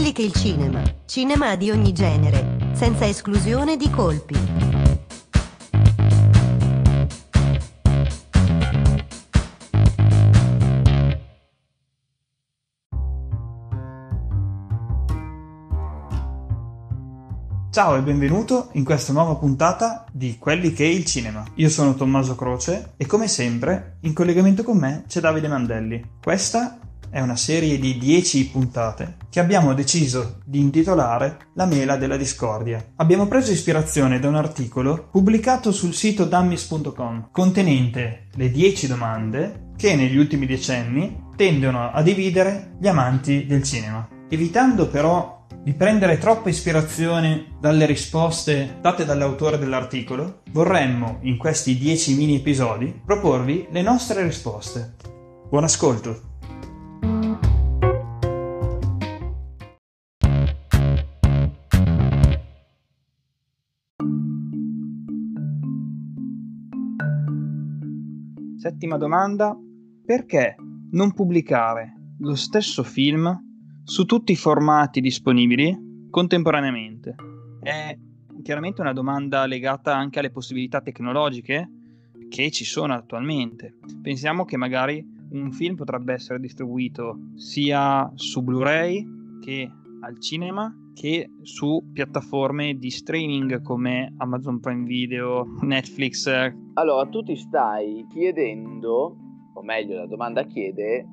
quelli che il cinema, cinema di ogni genere, senza esclusione di colpi. Ciao e benvenuto in questa nuova puntata di Quelli che è il cinema. Io sono Tommaso Croce e come sempre in collegamento con me c'è Davide Mandelli. Questa è una serie di 10 puntate che abbiamo deciso di intitolare La mela della discordia. Abbiamo preso ispirazione da un articolo pubblicato sul sito dummies.com contenente le 10 domande che negli ultimi decenni tendono a dividere gli amanti del cinema. Evitando però di prendere troppa ispirazione dalle risposte date dall'autore dell'articolo, vorremmo in questi 10 mini episodi proporvi le nostre risposte. Buon ascolto! Settima domanda. Perché non pubblicare lo stesso film su tutti i formati disponibili contemporaneamente? È chiaramente una domanda legata anche alle possibilità tecnologiche che ci sono attualmente. Pensiamo che magari un film potrebbe essere distribuito sia su Blu-ray che al cinema che su piattaforme di streaming come Amazon Prime Video, Netflix. Allora, tu ti stai chiedendo, o meglio, la domanda chiede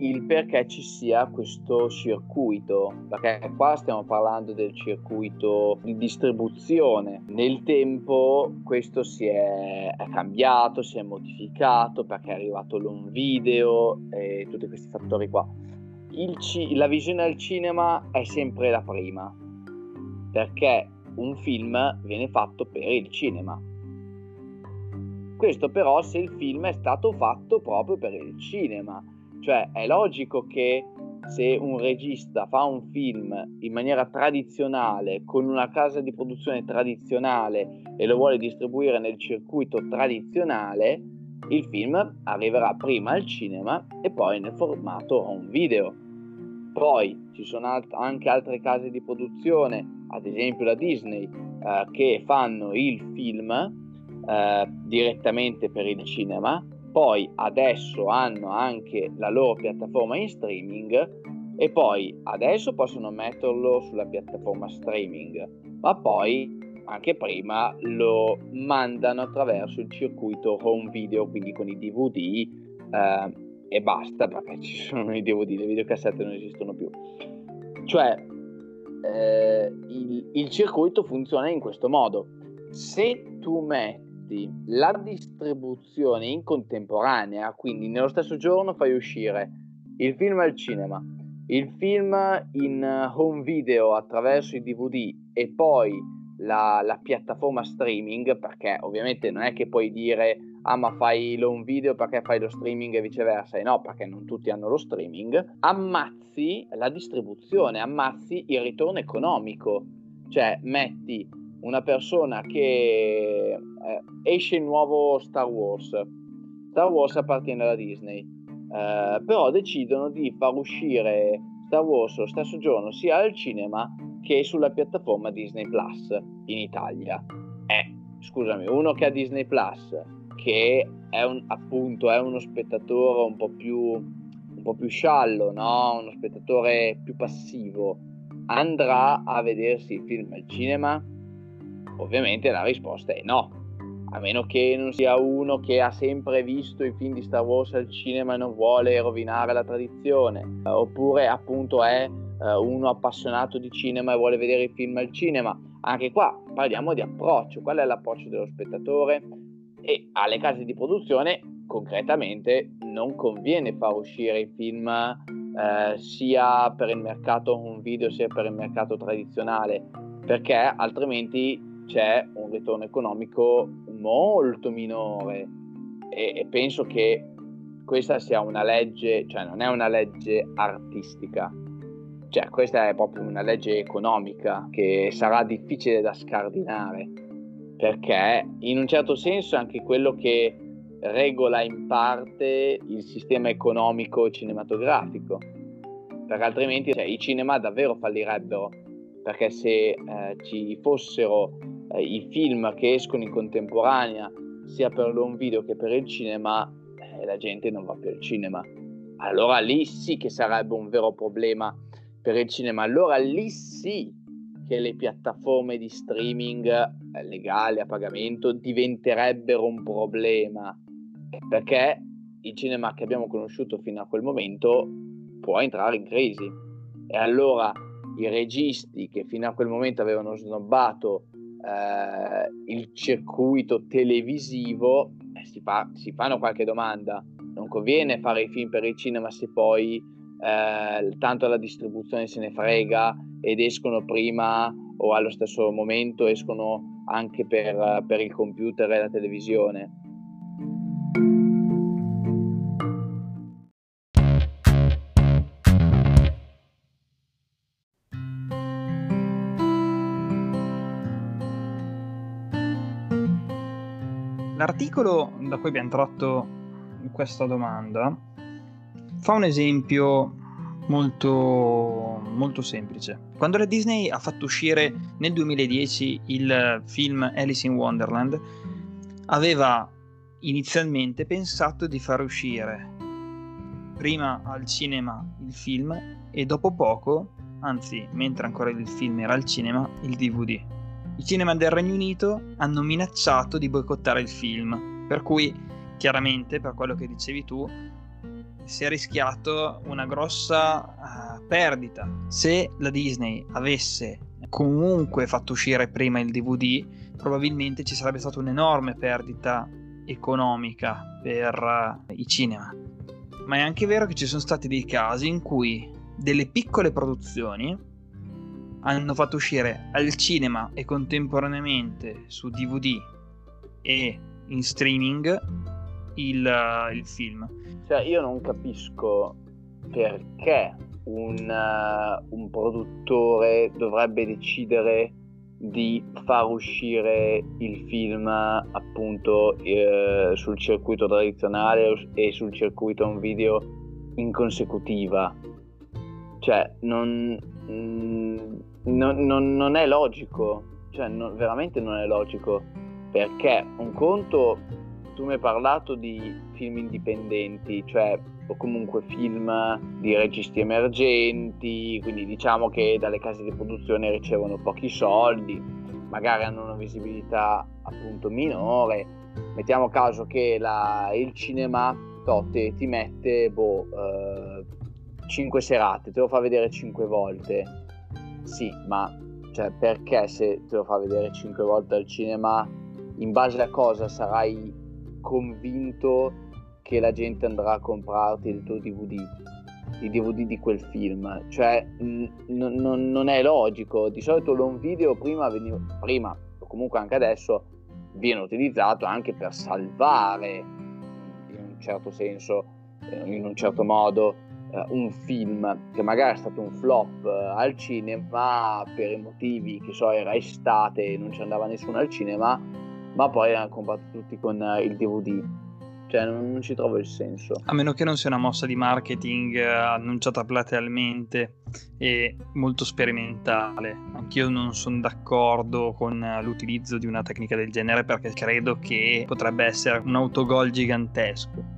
il perché ci sia questo circuito, perché qua stiamo parlando del circuito di distribuzione. Nel tempo questo si è, cambiato, si è modificato perché è arrivato l'on video e tutti questi fattori qua ci- la visione al cinema è sempre la prima, perché un film viene fatto per il cinema. Questo però se il film è stato fatto proprio per il cinema, cioè è logico che se un regista fa un film in maniera tradizionale, con una casa di produzione tradizionale e lo vuole distribuire nel circuito tradizionale, il film arriverà prima al cinema e poi nel formato home video. Poi ci sono alt- anche altre case di produzione, ad esempio la Disney, eh, che fanno il film eh, direttamente per il cinema. Poi adesso hanno anche la loro piattaforma in streaming e poi adesso possono metterlo sulla piattaforma streaming, ma poi anche prima lo mandano attraverso il circuito home video, quindi con i DVD. Eh, e basta perché ci sono i DVD, le videocassette non esistono più. Cioè, eh, il, il circuito funziona in questo modo. Se tu metti la distribuzione in contemporanea, quindi nello stesso giorno fai uscire il film al cinema, il film in home video attraverso i DVD e poi la, la, piattaforma streaming, perché ovviamente non è che puoi dire ah ma fai l'home video perché fai lo streaming e viceversa, e no perché non tutti hanno lo streaming, ammazzi la distribuzione, ammazzi il ritorno economico, cioè metti una persona che eh, esce il nuovo Star Wars, Star Wars appartiene alla Disney, eh, però decidono di far uscire Star Wars lo stesso giorno sia al cinema che sulla piattaforma Disney Plus in Italia. Eh, scusami, uno che ha Disney Plus, che è un, appunto è uno spettatore un po' più, un po' più sciallo, no? uno spettatore più passivo, andrà a vedersi il film al cinema? Ovviamente la risposta è no, a meno che non sia uno che ha sempre visto i film di Star Wars al cinema e non vuole rovinare la tradizione, oppure appunto è eh, uno appassionato di cinema e vuole vedere i film al cinema. Anche qua parliamo di approccio, qual è l'approccio dello spettatore? E alle case di produzione concretamente non conviene far uscire i film eh, sia per il mercato home video sia per il mercato tradizionale, perché altrimenti c'è un ritorno economico molto minore. E, e penso che questa sia una legge, cioè non è una legge artistica, cioè, questa è proprio una legge economica che sarà difficile da scardinare, perché in un certo senso è anche quello che regola in parte il sistema economico cinematografico. perché altrimenti cioè, i cinema davvero fallirebbero, perché se eh, ci fossero eh, i film che escono in contemporanea, sia per l'home video che per il cinema, eh, la gente non va più al cinema. Allora lì sì che sarebbe un vero problema per il cinema. Allora lì sì che le piattaforme di streaming eh, legali a pagamento diventerebbero un problema. Perché il cinema che abbiamo conosciuto fino a quel momento può entrare in crisi. E allora i registi che fino a quel momento avevano snobbato eh, il circuito televisivo eh, si, fa, si, fanno qualche domanda. Non conviene fare i film per il cinema se poi eh, tanto la distribuzione se ne frega ed escono prima o allo stesso momento escono anche per, per il computer e la televisione. L'articolo da cui abbiamo tratto questa domanda fa un esempio molto, molto semplice. Quando la Disney ha fatto uscire nel 2010 il film Alice in Wonderland, aveva inizialmente pensato di far uscire prima al cinema il film e dopo poco, anzi mentre ancora il film era al cinema, il DVD. I cinema del Regno Unito hanno minacciato di boicottare il film, per cui chiaramente, per quello che dicevi tu, si è rischiato una grossa uh, perdita. Se la Disney avesse comunque fatto uscire prima il DVD, probabilmente ci sarebbe stata un'enorme perdita economica per uh, i cinema. Ma è anche vero che ci sono stati dei casi in cui delle piccole produzioni hanno fatto uscire al cinema e contemporaneamente su DVD e in streaming il, uh, il film cioè, io non capisco perché un, uh, un produttore dovrebbe decidere di far uscire il film appunto eh, sul circuito tradizionale e sul circuito on video in consecutiva. Cioè, non, mm, non, non, non è logico, cioè, veramente non è logico, perché un conto tu mi hai parlato di film indipendenti, cioè o comunque film di registi emergenti, quindi diciamo che dalle case di produzione ricevono pochi soldi, magari hanno una visibilità appunto minore. Mettiamo caso che la, il cinema Totte ti mette boh, eh, 5 serate, te lo fa vedere 5 volte. Sì, ma cioè, perché se te lo fa vedere 5 volte al cinema, in base a cosa sarai convinto che la gente andrà a comprarti il tuo DVD, il DVD di quel film. Cioè, n- n- non è logico. Di solito l'home video prima, veniva, prima, o comunque anche adesso, viene utilizzato anche per salvare, in un certo senso, eh, in un certo modo, eh, un film che magari è stato un flop eh, al cinema per i motivi che so, era estate e non ci andava nessuno al cinema ma poi hanno comprato tutti con uh, il DVD. Cioè, non, non, ci trovo il senso. A meno che non sia una mossa di marketing uh, annunciata platealmente e molto sperimentale. Anch'io non sono d'accordo con l'utilizzo di una tecnica del genere perché credo che potrebbe essere un autogol gigantesco.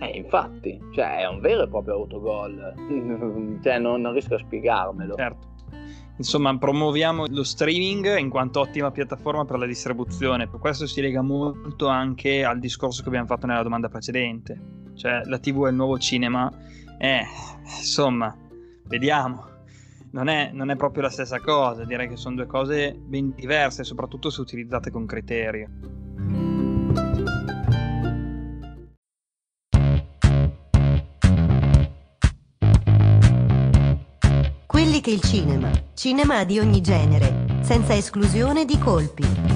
Eh, infatti, cioè, è un vero e proprio autogol. cioè, non, non riesco a spiegarmelo. Certo. Insomma, promuoviamo lo streaming in quanto ottima piattaforma per la distribuzione. Questo si lega molto anche al discorso che abbiamo fatto nella domanda precedente. Cioè, la TV è il nuovo cinema. Eh, insomma, vediamo. Non è, non è proprio la stessa cosa. Direi che sono due cose ben diverse, soprattutto se utilizzate con criterio. Che il cinema. Cinema di ogni genere, senza esclusione di colpi.